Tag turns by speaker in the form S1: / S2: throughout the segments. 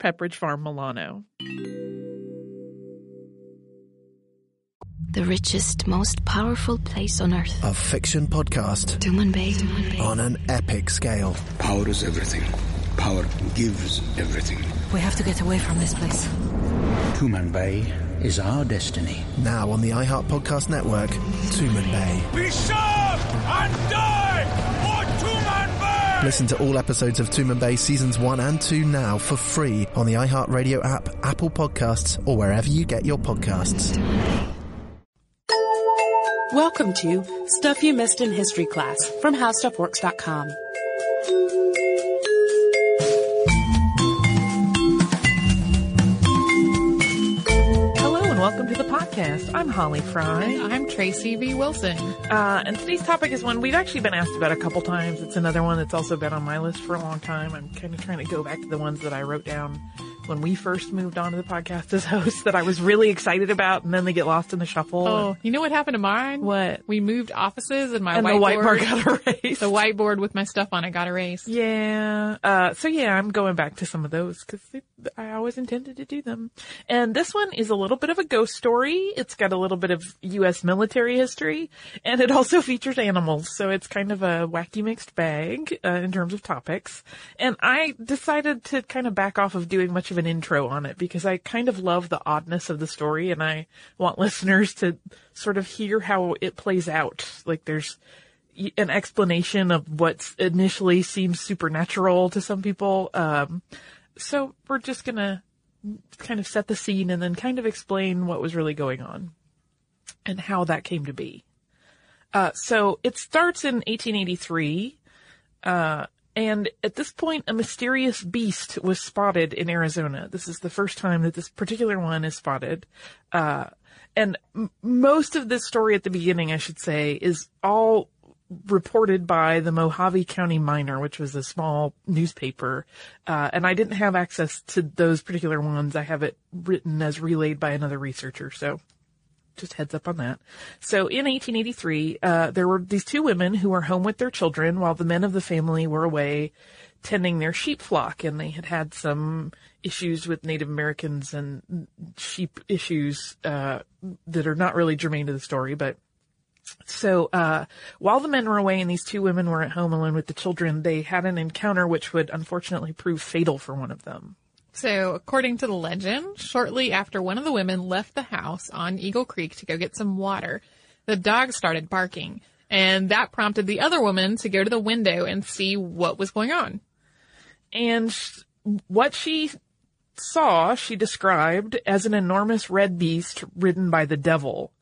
S1: Pepperidge Farm Milano.
S2: The richest, most powerful place on earth.
S3: A fiction podcast
S2: Tumanbay.
S3: on an epic scale.
S4: Power is everything. Power gives everything.
S5: We have to get away from this place.
S6: Tumanbay is our destiny.
S3: Now on the iHeart Podcast Network, Tumanbay.
S7: Be sharp and die for Tuman Bay!
S3: Listen to all episodes of Tumanbay seasons 1 and 2 now for free on the iHeartRadio app, Apple Podcasts, or wherever you get your podcasts.
S8: Welcome to Stuff You Missed in History Class from HowStuffWorks.com.
S1: podcast. I'm Holly Fry.
S9: I'm Tracy V. Wilson.
S1: Uh, and today's topic is one we've actually been asked about a couple times. It's another one that's also been on my list for a long time. I'm kind of trying to go back to the ones that I wrote down when we first moved on to the podcast as hosts that I was really excited about, and then they get lost in the shuffle.
S9: Oh, you know what happened to mine?
S1: What?
S9: We moved offices and my
S1: and the
S9: whiteboard,
S1: whiteboard got erased.
S9: the whiteboard with my stuff on it got erased.
S1: Yeah. Uh, so yeah, I'm going back to some of those because I always intended to do them. And this one is a little bit of a ghost story. It's got a little bit of U.S. military history, and it also features animals. So it's kind of a wacky mixed bag uh, in terms of topics. And I decided to kind of back off of doing much of an intro on it because I kind of love the oddness of the story, and I want listeners to sort of hear how it plays out. Like there's an explanation of what initially seems supernatural to some people. Um, so we're just gonna kind of set the scene and then kind of explain what was really going on and how that came to be. Uh, so it starts in 1883, uh, and at this point, a mysterious beast was spotted in Arizona. This is the first time that this particular one is spotted. Uh, and m- most of this story at the beginning, I should say, is all reported by the Mohave County Miner, which was a small newspaper. Uh, and I didn't have access to those particular ones. I have it written as relayed by another researcher. So just heads up on that. So in 1883, uh, there were these two women who were home with their children while the men of the family were away tending their sheep flock and they had had some issues with Native Americans and sheep issues, uh, that are not really germane to the story, but so, uh, while the men were away and these two women were at home alone with the children, they had an encounter which would unfortunately prove fatal for one of them.
S9: So, according to the legend, shortly after one of the women left the house on Eagle Creek to go get some water, the dog started barking, and that prompted the other woman to go to the window and see what was going on.
S1: And sh- what she saw, she described as an enormous red beast ridden by the devil.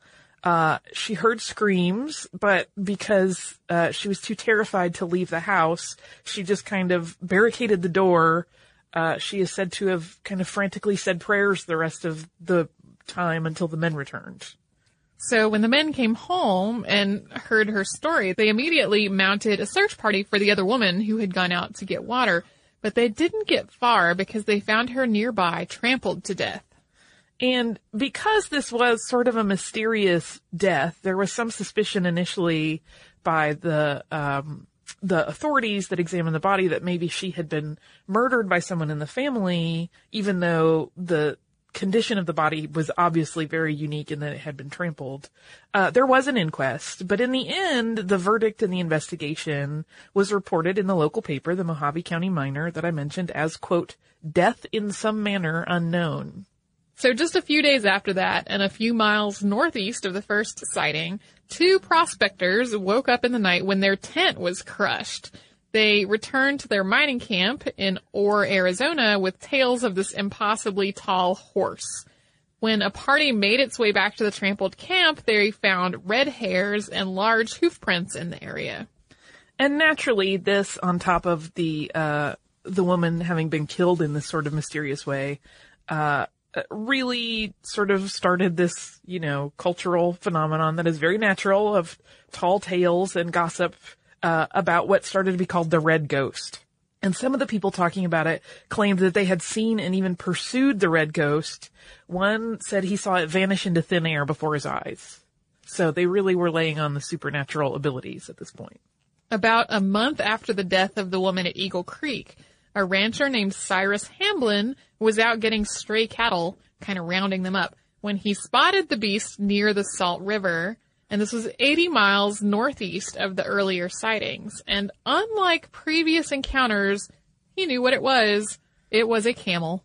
S1: Uh, she heard screams, but because, uh, she was too terrified to leave the house, she just kind of barricaded the door. Uh, she is said to have kind of frantically said prayers the rest of the time until the men returned.
S9: So when the men came home and heard her story, they immediately mounted a search party for the other woman who had gone out to get water, but they didn't get far because they found her nearby trampled to death.
S1: And because this was sort of a mysterious death, there was some suspicion initially by the um, the authorities that examined the body that maybe she had been murdered by someone in the family, even though the condition of the body was obviously very unique in that it had been trampled. Uh, there was an inquest, but in the end, the verdict in the investigation was reported in the local paper, the Mohave County Miner, that I mentioned as, quote, death in some manner unknown.
S9: So just a few days after that, and a few miles northeast of the first sighting, two prospectors woke up in the night when their tent was crushed. They returned to their mining camp in Orr, Arizona with tales of this impossibly tall horse. When a party made its way back to the trampled camp, they found red hairs and large hoof prints in the area.
S1: And naturally, this on top of the uh, the woman having been killed in this sort of mysterious way, uh, really sort of started this, you know, cultural phenomenon that is very natural of tall tales and gossip uh, about what started to be called the Red Ghost. And some of the people talking about it claimed that they had seen and even pursued the Red Ghost. One said he saw it vanish into thin air before his eyes. So they really were laying on the supernatural abilities at this point.
S9: About a month after the death of the woman at Eagle Creek, a rancher named Cyrus Hamblin was out getting stray cattle, kind of rounding them up, when he spotted the beast near the Salt River. And this was 80 miles northeast of the earlier sightings. And unlike previous encounters, he knew what it was. It was a camel.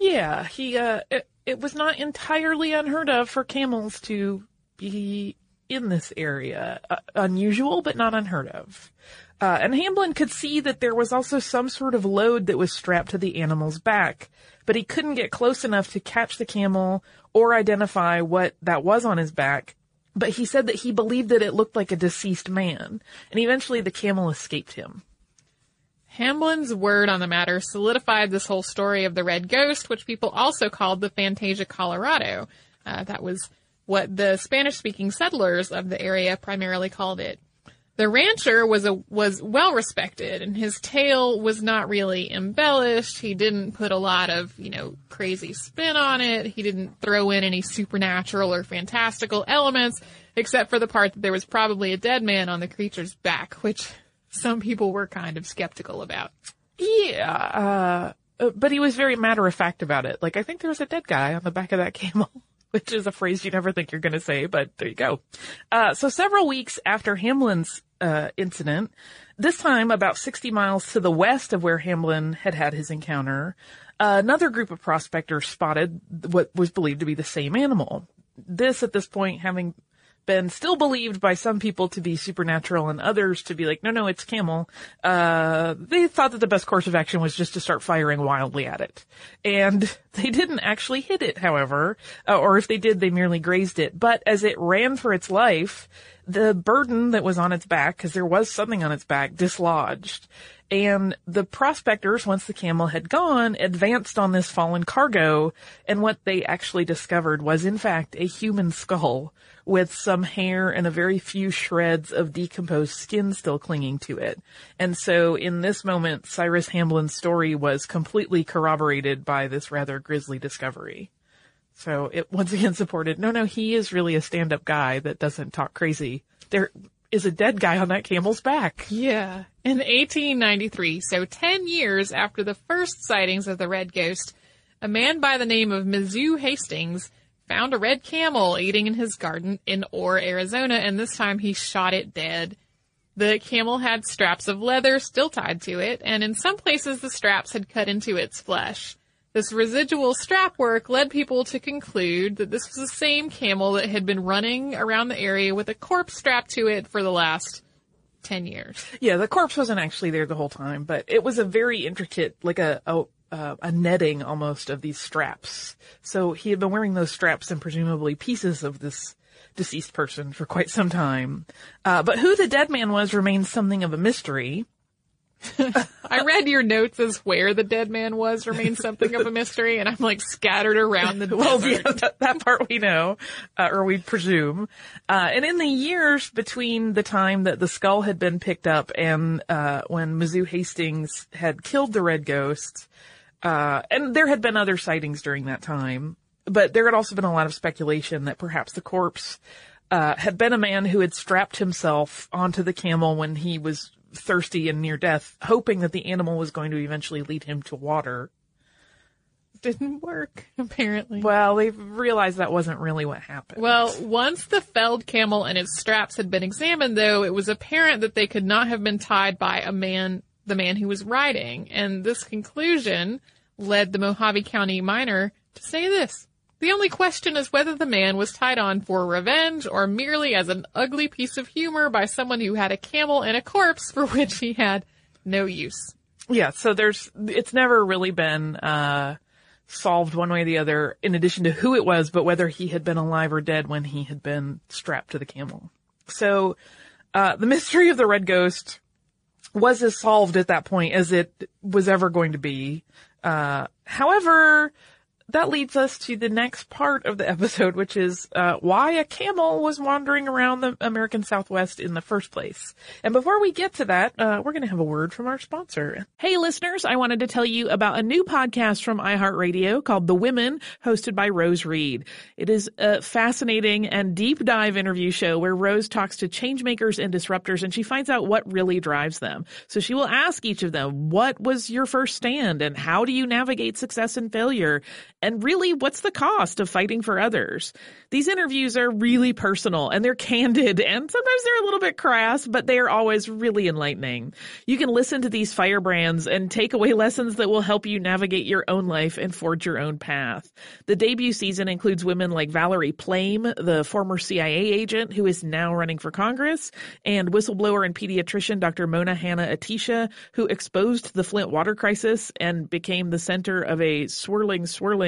S1: Yeah, he, uh, it, it was not entirely unheard of for camels to be in this area. Uh, unusual, but not unheard of. Uh, and Hamblin could see that there was also some sort of load that was strapped to the animal's back, but he couldn't get close enough to catch the camel or identify what that was on his back. But he said that he believed that it looked like a deceased man, and eventually the camel escaped him.
S9: Hamblin's word on the matter solidified this whole story of the Red Ghost, which people also called the Fantasma Colorado. Uh, that was what the Spanish-speaking settlers of the area primarily called it. The rancher was a was well respected, and his tale was not really embellished. He didn't put a lot of you know crazy spin on it. He didn't throw in any supernatural or fantastical elements, except for the part that there was probably a dead man on the creature's back, which some people were kind of skeptical about.
S1: Yeah, uh, but he was very matter of fact about it. Like I think there was a dead guy on the back of that camel which is a phrase you never think you're going to say, but there you go. Uh, so several weeks after Hamblin's uh, incident, this time about 60 miles to the west of where Hamlin had had his encounter, uh, another group of prospectors spotted what was believed to be the same animal. This, at this point, having been still believed by some people to be supernatural and others to be like, no, no, it's camel. Uh, they thought that the best course of action was just to start firing wildly at it. And they didn't actually hit it, however, uh, or if they did, they merely grazed it. But as it ran for its life, the burden that was on its back, because there was something on its back, dislodged. And the prospectors, once the camel had gone, advanced on this fallen cargo, and what they actually discovered was in fact a human skull with some hair and a very few shreds of decomposed skin still clinging to it. And so in this moment, Cyrus Hamblin's story was completely corroborated by this rather grisly discovery. So it once again supported, no, no, he is really a stand-up guy that doesn't talk crazy. There is a dead guy on that camel's back.
S9: Yeah. In 1893, so 10 years after the first sightings of the red ghost, a man by the name of Mizzou Hastings found a red camel eating in his garden in Orr, Arizona, and this time he shot it dead. The camel had straps of leather still tied to it, and in some places the straps had cut into its flesh. This residual strap work led people to conclude that this was the same camel that had been running around the area with a corpse strapped to it for the last 10 years.
S1: Yeah, the corpse wasn't actually there the whole time, but it was a very intricate, like a, a, uh, a netting almost of these straps. So he had been wearing those straps and presumably pieces of this deceased person for quite some time. Uh, but who the dead man was remains something of a mystery.
S9: I read your notes as where the dead man was remains something of a mystery, and I'm like scattered around the
S1: well, yeah, that, that, part we know, uh, or we presume. Uh, and in the years between the time that the skull had been picked up and uh, when Mizzou Hastings had killed the red ghost, uh, and there had been other sightings during that time, but there had also been a lot of speculation that perhaps the corpse uh, had been a man who had strapped himself onto the camel when he was thirsty and near death, hoping that the animal was going to eventually lead him to water.
S9: Didn't work, apparently.
S1: Well, they realized that wasn't really what happened.
S9: Well, once the felled camel and its straps had been examined, though, it was apparent that they could not have been tied by a man, the man who was riding. And this conclusion led the Mohave County miner to say this. The only question is whether the man was tied on for revenge or merely as an ugly piece of humor by someone who had a camel and a corpse for which he had no use.
S1: Yeah, so there's, it's never really been, uh, solved one way or the other, in addition to who it was, but whether he had been alive or dead when he had been strapped to the camel. So, uh, the mystery of the red ghost was as solved at that point as it was ever going to be. Uh, however, that leads us to the next part of the episode, which is uh, why a camel was wandering around the American Southwest in the first place. And before we get to that, uh, we're going to have a word from our sponsor. Hey, listeners, I wanted to tell you about a new podcast from iHeartRadio called The Women, hosted by Rose Reed. It is a fascinating and deep dive interview show where Rose talks to changemakers and disruptors, and she finds out what really drives them. So she will ask each of them, "What was your first stand, and how do you navigate success and failure?" And really, what's the cost of fighting for others? These interviews are really personal and they're candid and sometimes they're a little bit crass, but they are always really enlightening. You can listen to these firebrands and take away lessons that will help you navigate your own life and forge your own path. The debut season includes women like Valerie Plame, the former CIA agent who is now running for Congress, and whistleblower and pediatrician Dr. Mona Hanna Attisha, who exposed the Flint water crisis and became the center of a swirling, swirling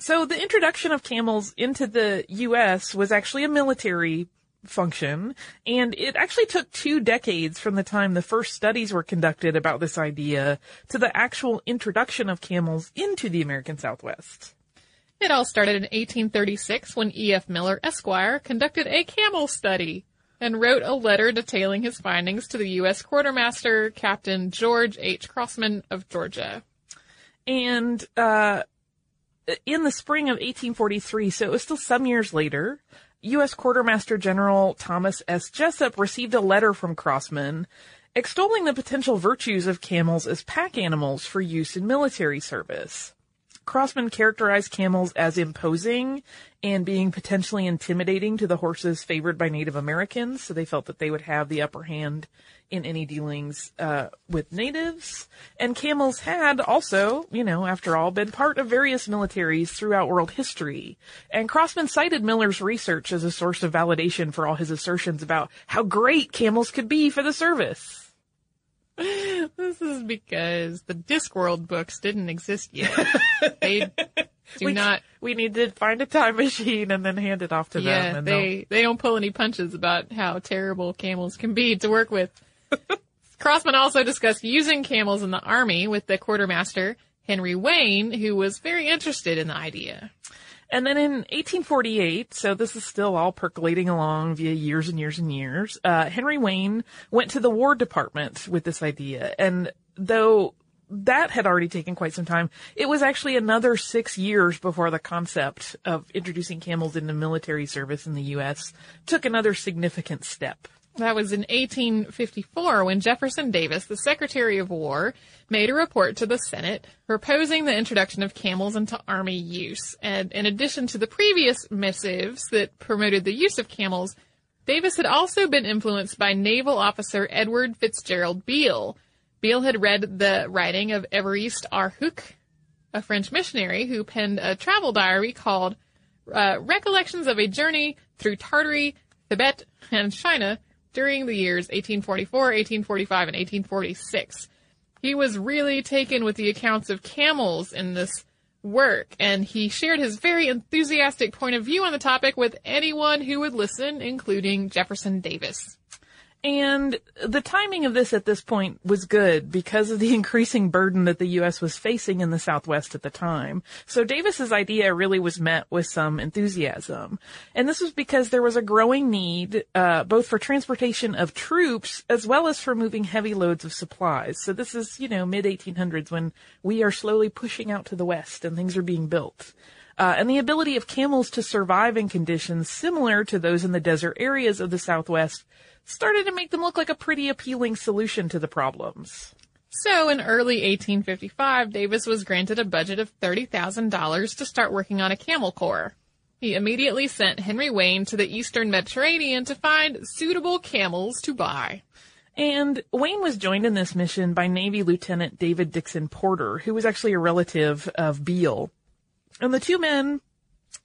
S1: So the introduction of camels into the U.S. was actually a military function, and it actually took two decades from the time the first studies were conducted about this idea to the actual introduction of camels into the American Southwest.
S9: It all started in 1836 when E.F. Miller Esquire conducted a camel study and wrote a letter detailing his findings to the U.S. quartermaster, Captain George H. Crossman of Georgia.
S1: And, uh, in the spring of 1843, so it was still some years later, U.S. Quartermaster General Thomas S. Jesup received a letter from Crossman extolling the potential virtues of camels as pack animals for use in military service. Crossman characterized camels as imposing and being potentially intimidating to the horses favored by Native Americans, so they felt that they would have the upper hand in any dealings uh, with natives. And camels had also, you know, after all, been part of various militaries throughout world history. And Crossman cited Miller's research as a source of validation for all his assertions about how great camels could be for the service.
S9: This is because the Discworld books didn't exist yet. they do
S1: we,
S9: not.
S1: We need to find a time machine and then hand it off to
S9: yeah,
S1: them.
S9: they they don't pull any punches about how terrible camels can be to work with. Crossman also discussed using camels in the army with the quartermaster Henry Wayne, who was very interested in the idea.
S1: And then in 1848, so this is still all percolating along via years and years and years, uh, Henry Wayne went to the War Department with this idea. And though that had already taken quite some time, it was actually another six years before the concept of introducing camels into military service in the U.S. took another significant step.
S9: That was in 1854 when Jefferson Davis, the Secretary of War, made a report to the Senate proposing the introduction of camels into Army use. And in addition to the previous missives that promoted the use of camels, Davis had also been influenced by naval officer Edward Fitzgerald Beale, Beale had read the writing of Évariste Huc, a French missionary who penned a travel diary called uh, Recollections of a Journey Through Tartary, Tibet, and China during the years 1844, 1845, and 1846. He was really taken with the accounts of camels in this work, and he shared his very enthusiastic point of view on the topic with anyone who would listen, including Jefferson Davis.
S1: And the timing of this at this point was good because of the increasing burden that the U.S. was facing in the Southwest at the time. So Davis's idea really was met with some enthusiasm. And this was because there was a growing need, uh, both for transportation of troops as well as for moving heavy loads of supplies. So this is, you know, mid 1800s when we are slowly pushing out to the West and things are being built. Uh, and the ability of camels to survive in conditions similar to those in the desert areas of the Southwest started to make them look like a pretty appealing solution to the problems.
S9: So in early 1855, Davis was granted a budget of $30,000 to start working on a camel corps. He immediately sent Henry Wayne to the eastern Mediterranean to find suitable camels to buy.
S1: And Wayne was joined in this mission by Navy Lieutenant David Dixon Porter, who was actually a relative of Beale. And the two men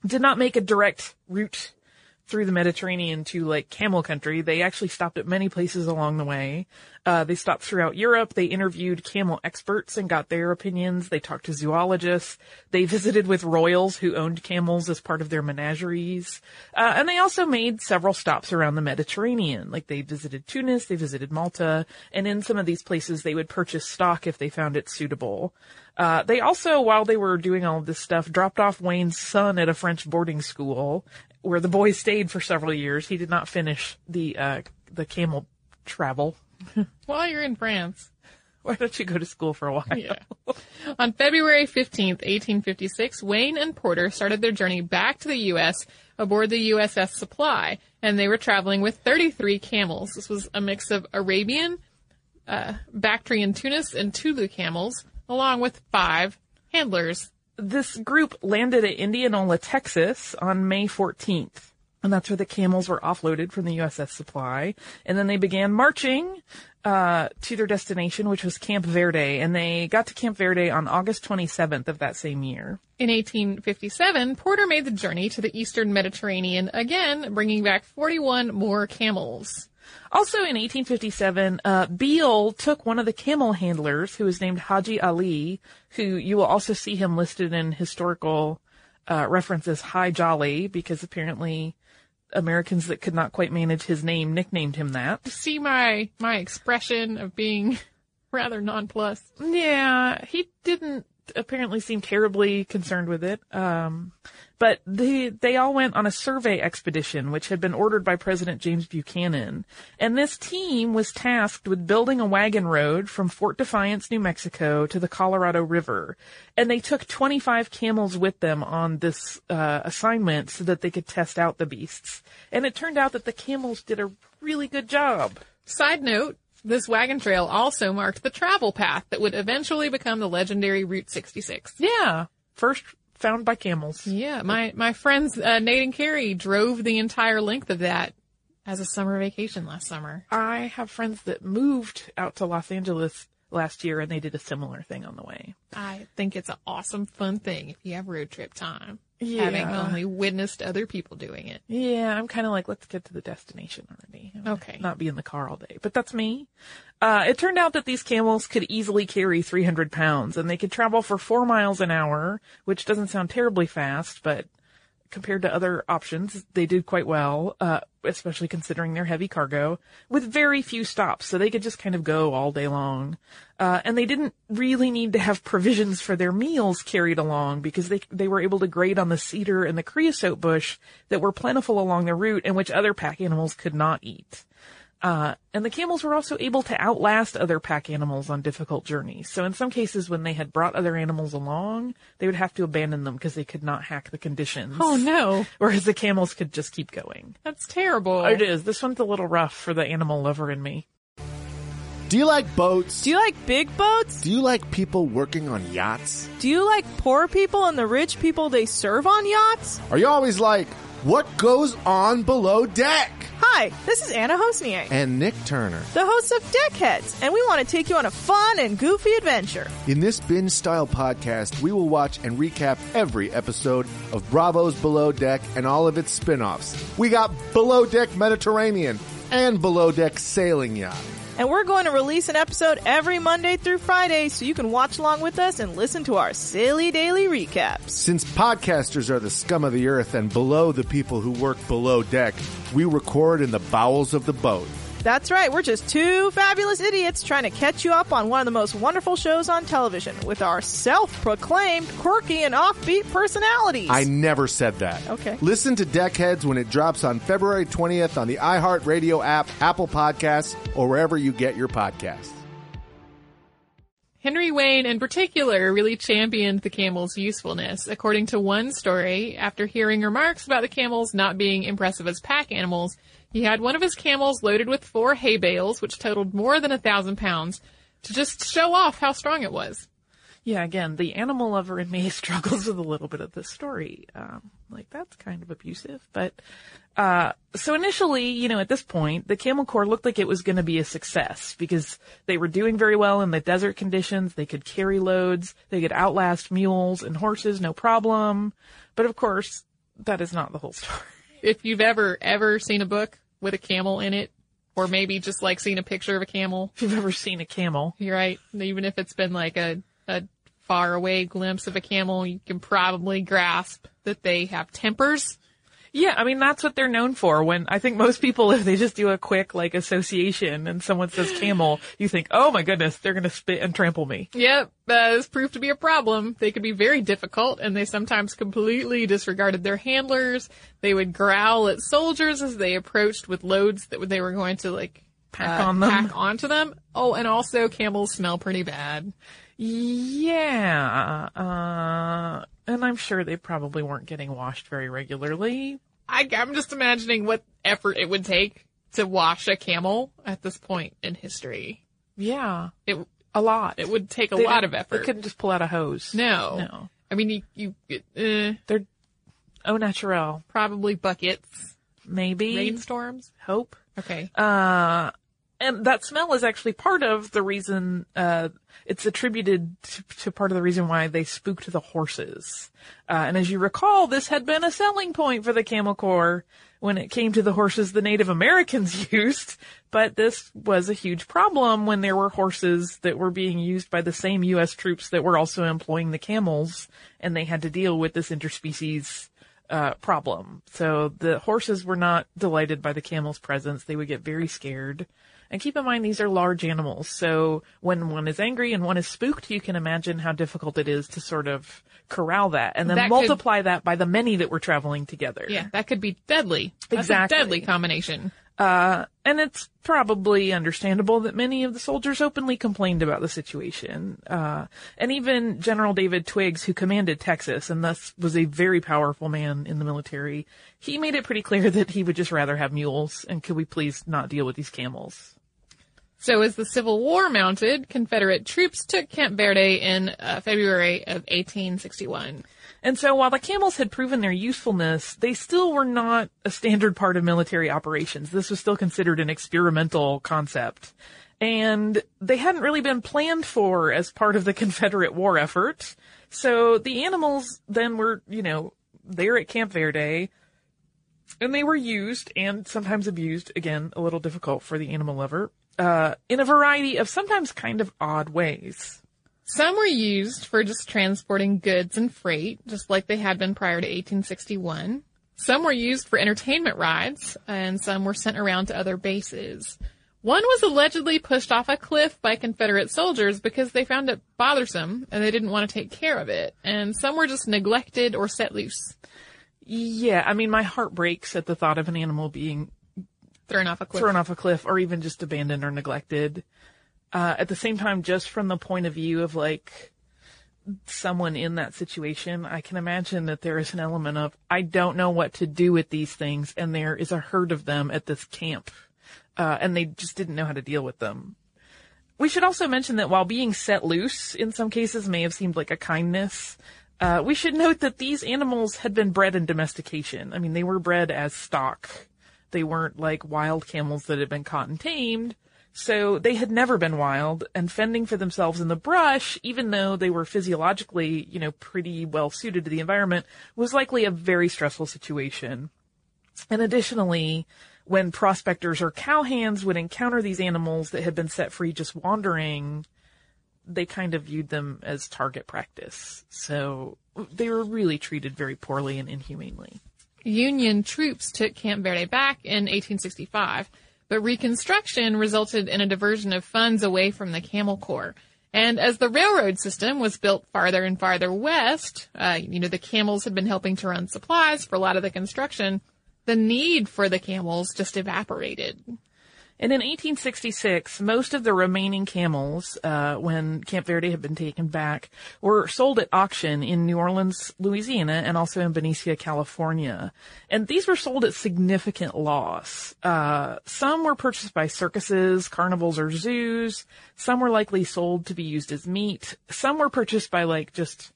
S1: did not make a direct route through the Mediterranean to like camel country. They actually stopped at many places along the way. Uh, they stopped throughout Europe. They interviewed camel experts and got their opinions. They talked to zoologists. They visited with royals who owned camels as part of their menageries. Uh, and they also made several stops around the Mediterranean. Like they visited Tunis, they visited Malta, and in some of these places they would purchase stock if they found it suitable. Uh, they also, while they were doing all of this stuff, dropped off Wayne's son at a French boarding school where the boy stayed for several years. He did not finish the, uh, the camel travel.
S9: While you're in France.
S1: Why don't you go to school for a while?
S9: Yeah. On February 15th, 1856, Wayne and Porter started their journey back to the U.S. aboard the USS Supply, and they were traveling with 33 camels. This was a mix of Arabian, uh, Bactrian Tunis, and Tulu camels, along with five handlers.
S1: This group landed at Indianola, Texas on May 14th. And that's where the camels were offloaded from the USS Supply. And then they began marching uh, to their destination, which was Camp Verde. And they got to Camp Verde on August 27th of that same year.
S9: In 1857, Porter made the journey to the eastern Mediterranean again, bringing back 41 more camels.
S1: Also in 1857, uh, Beale took one of the camel handlers who was named Haji Ali, who you will also see him listed in historical uh, references Hi Jolly, because apparently Americans that could not quite manage his name nicknamed him that.
S9: See my, my expression of being rather nonplussed.
S1: Yeah, he didn't apparently seem terribly concerned with it. Um, but they, they all went on a survey expedition, which had been ordered by President James Buchanan. And this team was tasked with building a wagon road from Fort Defiance, New Mexico to the Colorado River. And they took 25 camels with them on this, uh, assignment so that they could test out the beasts. And it turned out that the camels did a really good job.
S9: Side note, this wagon trail also marked the travel path that would eventually become the legendary Route 66.
S1: Yeah. First found by camels.
S9: Yeah, my my friends uh, Nate and Carrie drove the entire length of that as a summer vacation last summer.
S1: I have friends that moved out to Los Angeles last year and they did a similar thing on the way.
S9: I think it's an awesome, fun thing if you have road trip time.
S1: Yeah.
S9: Having only witnessed other people doing it.
S1: Yeah, I'm kind of like, let's get to the destination already.
S9: Okay.
S1: Not be in the car all day. But that's me. Uh, it turned out that these camels could easily carry 300 pounds and they could travel for four miles an hour, which doesn't sound terribly fast, but compared to other options, they did quite well, uh, especially considering their heavy cargo, with very few stops, so they could just kind of go all day long. Uh, and they didn't really need to have provisions for their meals carried along because they they were able to grade on the cedar and the creosote bush that were plentiful along the route and which other pack animals could not eat. Uh, and the camels were also able to outlast other pack animals on difficult journeys. So in some cases, when they had brought other animals along, they would have to abandon them because they could not hack the conditions.
S9: Oh no,
S1: Whereas the camels could just keep going.
S9: that's terrible.
S1: It is. This one's a little rough for the animal lover in me.
S10: Do you like boats?
S11: Do you like big boats?
S10: Do you like people working on yachts?
S11: Do you like poor people and the rich people they serve on yachts?
S10: Are you always like, what goes on below deck?
S11: Hi, this is Anna Hossnieh,
S10: And Nick Turner.
S11: the host of Deckheads, and we want to take you on a fun and goofy adventure.
S10: In this binge style podcast, we will watch and recap every episode of Bravo's Below Deck and all of its spin offs. We got Below Deck Mediterranean and Below Deck Sailing Yacht.
S11: And we're going to release an episode every Monday through Friday so you can watch along with us and listen to our silly daily recaps.
S10: Since podcasters are the scum of the earth and below the people who work below deck, we record in the bowels of the boat.
S11: That's right, we're just two fabulous idiots trying to catch you up on one of the most wonderful shows on television with our self-proclaimed quirky and offbeat personalities.
S10: I never said that.
S11: Okay.
S10: Listen to Deckheads when it drops on February 20th on the iHeartRadio app, Apple Podcasts, or wherever you get your podcasts.
S9: Henry Wayne in particular really championed the camel's usefulness. According to one story, after hearing remarks about the camels not being impressive as pack animals, he had one of his camels loaded with four hay bales, which totaled more than a thousand pounds, to just show off how strong it was.
S1: Yeah, again, the animal lover in me struggles with a little bit of this story. Um, like that's kind of abusive, but, uh, so initially, you know, at this point, the Camel Corps looked like it was going to be a success because they were doing very well in the desert conditions. They could carry loads. They could outlast mules and horses, no problem. But of course, that is not the whole story.
S9: If you've ever, ever seen a book with a camel in it, or maybe just like seen a picture of a camel,
S1: If you've ever seen a camel,
S9: you're right. Even if it's been like a, a far away glimpse of a camel, you can probably grasp that they have tempers.
S1: Yeah, I mean that's what they're known for. When I think most people, if they just do a quick like association and someone says camel, you think, oh my goodness, they're gonna spit and trample me.
S9: Yep, that has proved to be a problem. They could be very difficult, and they sometimes completely disregarded their handlers. They would growl at soldiers as they approached with loads that they were going to like
S1: Pack
S9: uh,
S1: on them.
S9: pack onto them. Oh, and also camels smell pretty bad.
S1: Yeah, uh, and I'm sure they probably weren't getting washed very regularly.
S9: I, I'm just imagining what effort it would take to wash a camel at this point in history.
S1: Yeah,
S9: It
S1: a lot.
S9: it would take a
S1: They
S9: lot of effort.
S1: They couldn't just pull out a hose.
S9: no,
S1: no.
S9: I mean, you you uh,
S1: They're au naturel,
S9: probably buckets,
S1: maybe.
S9: rainstorms.
S1: Hope.
S9: Okay.
S1: Uh, and that smell is actually part of the reason, uh, it's attributed to, to part of the reason why they spooked the horses. Uh, and as you recall, this had been a selling point for the Camel Corps when it came to the horses the Native Americans used, but this was a huge problem when there were horses that were being used by the same U.S. troops that were also employing the camels, and they had to deal with this interspecies uh, problem. So the horses were not delighted by the camel's presence. They would get very scared. And keep in mind, these are large animals. So when one is angry and one is spooked, you can imagine how difficult it is to sort of corral that and then
S9: That could-
S1: multiply that by the many that were traveling together.
S9: Yeah, that could be deadly. That's
S1: Exactly.
S9: a deadly combination.
S1: Uh, and it's probably understandable that many of the soldiers openly complained about the situation. Uh, and even General David Twiggs, who commanded Texas and thus was a very powerful man in the military, he made it pretty clear that he would just rather have mules and could we please not deal with these camels?
S9: So as the Civil War mounted, Confederate troops took Camp Verde in uh, February of 1861.
S1: And so while the camels had proven their usefulness, they still were not a standard part of military operations. This was still considered an experimental concept. And they hadn't really been planned for as part of the Confederate war effort. So the animals then were, you know, there at Camp Verde, and they were used and sometimes abused, again, a little difficult for the animal lover, uh, in a variety of sometimes kind of odd ways.
S9: Some were used for just transporting goods and freight, just like they had been prior to 1861. Some were used for entertainment rides, and some were sent around to other bases. One was allegedly pushed off a cliff by Confederate soldiers because they found it bothersome and they didn't want to take care of it. And some were just neglected or set loose,
S1: Yeah, I mean, my heart breaks at the thought of an animal being
S9: thrown off a cliff.
S1: thrown off a cliff or even just abandoned or neglected. Uh, at the same time, just from the point of view of like someone in that situation, I can imagine that there is an element of, I don't know what to do with these things and there is a herd of them at this camp. Uh, and they just didn't know how to deal with them. We should also mention that while being set loose in some cases may have seemed like a kindness, uh, we should note that these animals had been bred in domestication. I mean, they were bred as stock They weren't like wild camels that had been caught and tamed. So they had never been wild and fending for themselves in the brush, even though they were physiologically, you know, pretty well suited to the environment, was likely a very stressful situation. And additionally, when prospectors or cowhands would encounter these animals that had been set free just wandering, they kind of viewed them as target practice. So they were really treated very poorly and inhumanely.
S9: Union troops took Camp Verde back in 1865, but Reconstruction resulted in a diversion of funds away from the Camel Corps. And as the railroad system was built farther and farther west, uh, you know, the camels had been helping to run supplies for a lot of the construction. The need for the camels just evaporated.
S1: And in 1866, most of the remaining camels, uh, when Camp Verde had been taken back, were sold at auction in New Orleans, Louisiana, and also in Benicia, California. And these were sold at significant loss. Uh, some were purchased by circuses, carnivals, or zoos. Some were likely sold to be used as meat. Some were purchased by like just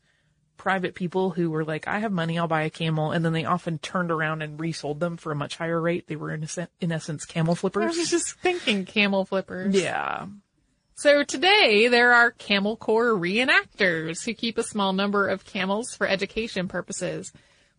S1: private people who were like, I have money, I'll buy a camel. And then they often turned around and resold them for a much higher rate. They were in, a, in essence camel flippers.
S9: I was just thinking camel flippers.
S1: Yeah.
S9: So today there are Camel Corps reenactors who keep a small number of camels for education purposes.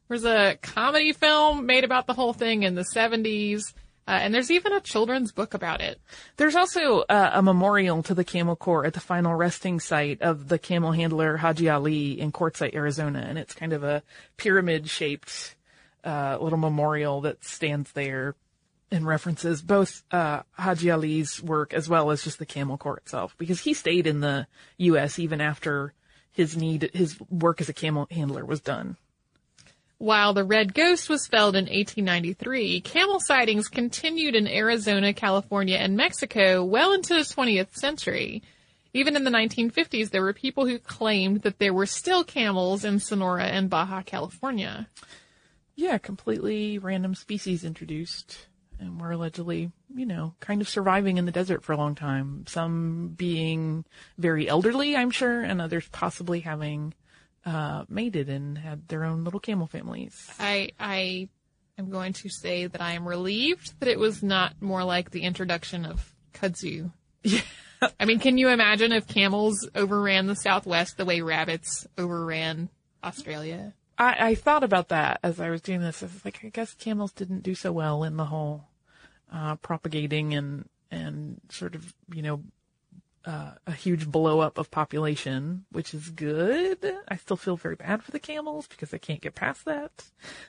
S9: There's a comedy film made about the whole thing in the 70s. Uh, and there's even a children's book about it.
S1: There's also uh, a memorial to the Camel Corps at the final resting site of the camel handler Haji Ali in Quartzsite, Arizona, and it's kind of a pyramid-shaped uh, little memorial that stands there and references both uh, Haji Ali's work as well as just the Camel Corps itself, because he stayed in the U.S. even after his need, his work as a camel handler was done.
S9: While the Red Ghost was felled in 1893, camel sightings continued in Arizona, California, and Mexico well into the 20th century. Even in the 1950s, there were people who claimed that there were still camels in Sonora and Baja California.
S1: Yeah, completely random species introduced and were allegedly, you know, kind of surviving in the desert for a long time. Some being very elderly, I'm sure, and others possibly having uh, mated and had their own little camel families.
S9: I I am going to say that I am relieved that it was not more like the introduction of kudzu.
S1: Yeah.
S9: I mean, can you imagine if camels overran the Southwest the way rabbits overran Australia?
S1: I, I thought about that as I was doing this. I was like, I guess camels didn't do so well in the whole uh, propagating and and sort of you know uh, a huge blow up of population, which is good. I still feel very bad for the camels because I can't get past that.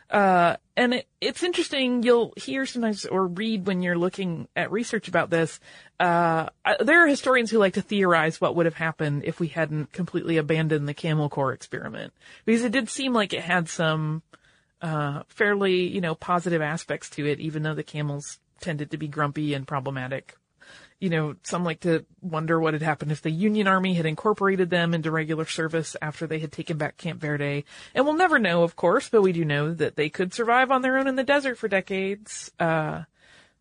S1: Uh, and it, it's interesting. You'll hear sometimes or read when you're looking at research about this. Uh, there are historians who like to theorize what would have happened if we hadn't completely abandoned the camel corps experiment because it did seem like it had some, uh, fairly, you know, positive aspects to it, even though the camels tended to be grumpy and problematic you know, some like to wonder what had happened if the Union Army had incorporated them into regular service after they had taken back Camp Verde. And we'll never know, of course, but we do know that they could survive on their own in the desert for decades. Uh,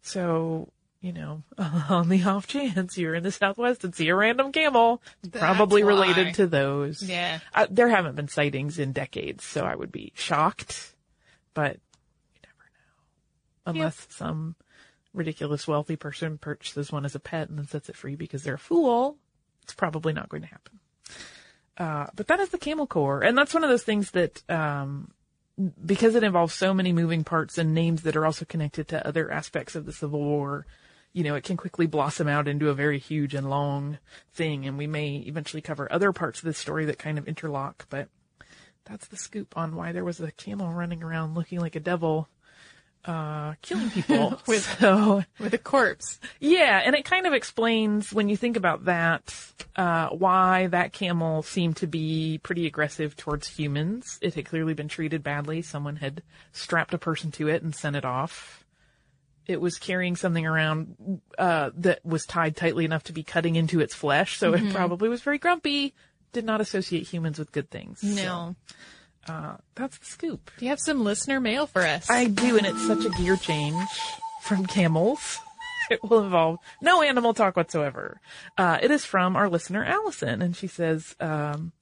S1: so, you know, on the off chance you're in the Southwest and see a random camel,
S9: That's
S1: probably
S9: why.
S1: related to those.
S9: Yeah.
S1: Uh, there haven't been sightings in decades, so I would be shocked, but you never know. Unless some ridiculous wealthy person purchases one as a pet and then sets it free because they're a fool, it's probably not going to happen. Uh, but that is the camel corps. And that's one of those things that, um, because it involves so many moving parts and names that are also connected to other aspects of the Civil War, you know, it can quickly blossom out into a very huge and long thing. And we may eventually cover other parts of this story that kind of interlock, but that's the scoop on why there was a camel running around looking like a devil uh, killing people
S9: With-
S1: so
S9: With a corpse.
S1: yeah, and it kind of explains when you think about that uh, why that camel seemed to be pretty aggressive towards humans. It had clearly been treated badly. Someone had strapped a person to it and sent it off. It was carrying something around uh, that was tied tightly enough to be cutting into its flesh, so
S9: Mhm.
S1: it probably was very grumpy. Did not associate humans with good things.
S9: No.
S1: So, uh, that's the scoop.
S9: Do you have some listener mail for us?
S1: I do, and it's such a gear change from camels. It will involve no animal talk whatsoever. Uh, it is from our listener Allison, and she says, um,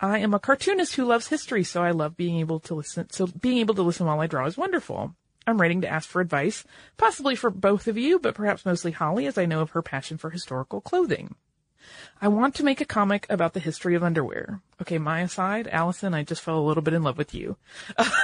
S1: "I am a cartoonist who loves history, so I love being able to listen. So being able to listen while I draw is wonderful. I'm writing to ask for advice, possibly for both of you, but perhaps mostly Holly, as I know of her passion for historical clothing. I want to make a comic about the history of underwear. Okay, my aside, Allison, I just fell a little bit in love with you.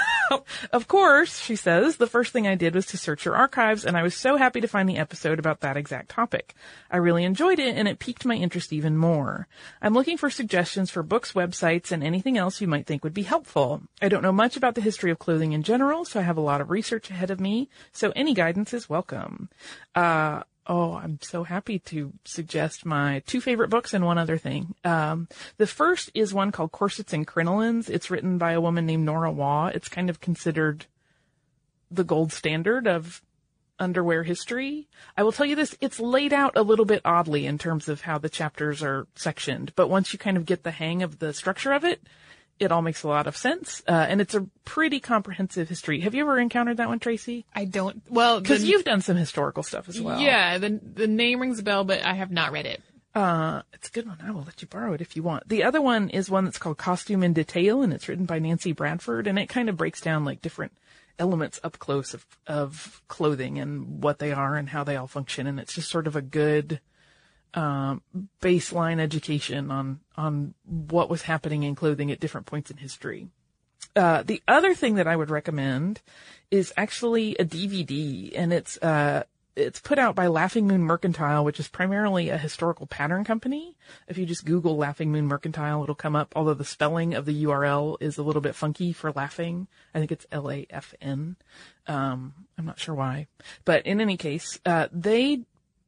S1: of course, she says, the first thing I did was to search your archives, and I was so happy to find the episode about that exact topic. I really enjoyed it, and it piqued my interest even more. I'm looking for suggestions for books, websites, and anything else you might think would be helpful. I don't know much about the history of clothing in general, so I have a lot of research ahead of me, so any guidance is welcome. Uh, Oh, I'm so happy to suggest my two favorite books and one other thing. Um, the first is one called Corsets and Crinolines. It's written by a woman named Nora Waugh. It's kind of considered the gold standard of underwear history. I will tell you this, it's laid out a little bit oddly in terms of how the chapters are sectioned, but once you kind of get the hang of the structure of it, it all makes a lot of sense. Uh, and it's a pretty comprehensive history. Have you ever encountered that one, Tracy?
S9: I don't. Well,
S1: because you've done some historical stuff as well.
S9: Yeah, the the name rings a bell, but I have not read it.
S1: Uh, it's a good one. I will let you borrow it if you want. The other one is one that's called Costume in Detail, and it's written by Nancy Bradfield, and it kind of breaks down like different elements up close of of clothing and what they are and how they all function, and it's just sort of a good um, baseline education on on what was happening in clothing at different points in history. Uh, the other thing that I would recommend is actually a DVD, and it's uh, it's put out by Laughing Moon Mercantile, which is primarily a historical pattern company. If you just Google Laughing Moon Mercantile, it'll come up. Although the spelling of the URL is a little bit funky for laughing, I think it's L A F N. Um, I'm not sure why, but in any case, uh, they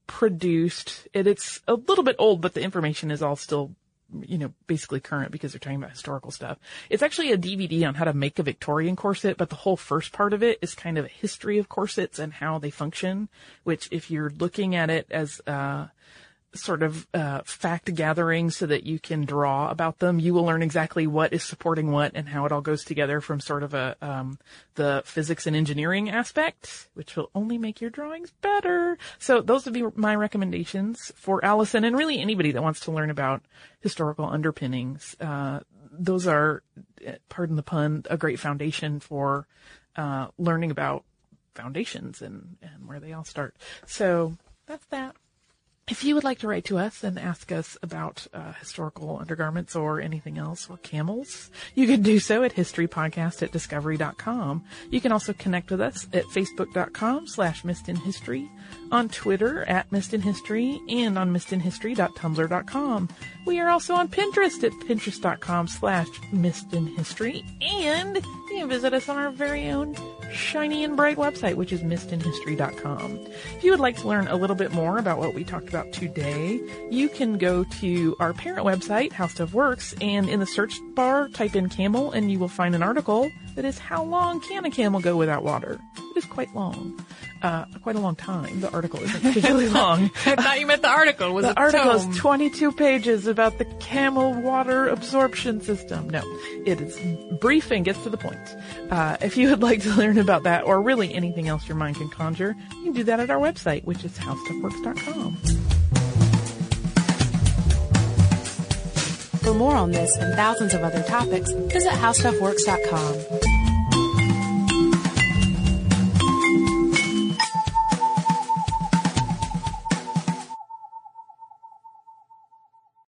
S1: produced, and it's a little bit old, but the information is all still, you know, basically current because they're talking about historical stuff. It's actually a DVD on how to make a Victorian corset, but the whole first part of it is kind of a history of corsets and how they function, which if you're looking at it as, uh, sort of uh, fact gathering so that you can draw about them. You will learn exactly what is supporting what and how it all goes together from sort of a um, the physics and engineering aspect, which will only make your drawings better. So those would be my recommendations for Allison and really anybody that wants to learn about historical underpinnings. Uh, those are, pardon the pun, a great foundation for uh, learning about foundations and, and where they all start. So that's that. If you would like to write to us and ask us about uh, historical undergarments or anything else or camels, you can do so at historypodcast at discovery.com. You can also connect with us at facebook.com slash missedinhistory, on Twitter at missedinhistory, and on missedinhistory.tumblr.com. We are also on Pinterest at pinterest.com slash missedinhistory, and you can visit us on our very own shiny and bright website, which is missedinhistory.com. If you would like to learn a little bit more about what we talked about today, you can go to our parent website, How Stuff Works, and in the search bar, type in camel, and you will find an article that is How Long Can a Camel Go Without Water? It is quite long. Uh, quite a long time. The article isn't particularly long.
S9: I thought you meant the article was
S1: the article
S9: tome.
S1: is 22 pages about the camel water absorption system. No, it is brief and gets to the point. Uh, if you would like to learn about that or really anything else your mind can conjure, you can do that at our website, which is howstuffworks.com.
S8: For more on this and thousands of other topics, visit howstuffworks.com.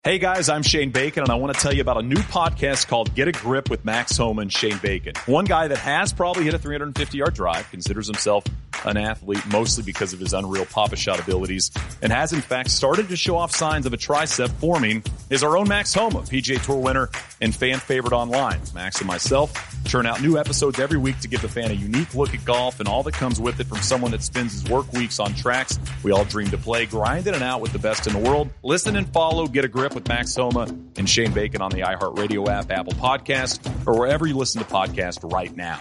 S12: Hey guys, I'm Shane Bacon and I want to tell you about a new podcast called Get a Grip with Max Homa Shane Bacon. One guy that has probably hit a 350 yard drive, considers himself an athlete mostly because of his unreal papa shot abilities, and has in fact started to show off signs of a tricep forming is our own Max Homa, PGA Tour winner and fan favorite online. Max and myself churn out new episodes every week to give the fan a unique look at golf and all that comes with it from someone that spends his work weeks on tracks we all dream to play, grinding it out with the best in the world. Listen and follow Get a Grip with Max Homa and Shane Bacon on the iHeartRadio app, Apple Podcast, or wherever you listen to podcasts right now.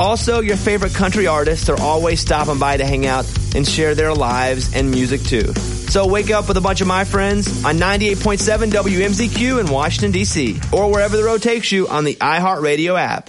S13: Also, your favorite country artists are always stopping by to hang out and share their lives and music too. So wake up with a bunch of my friends on 98.7 WMZQ in Washington, D.C., or wherever the road takes you on the iHeartRadio app.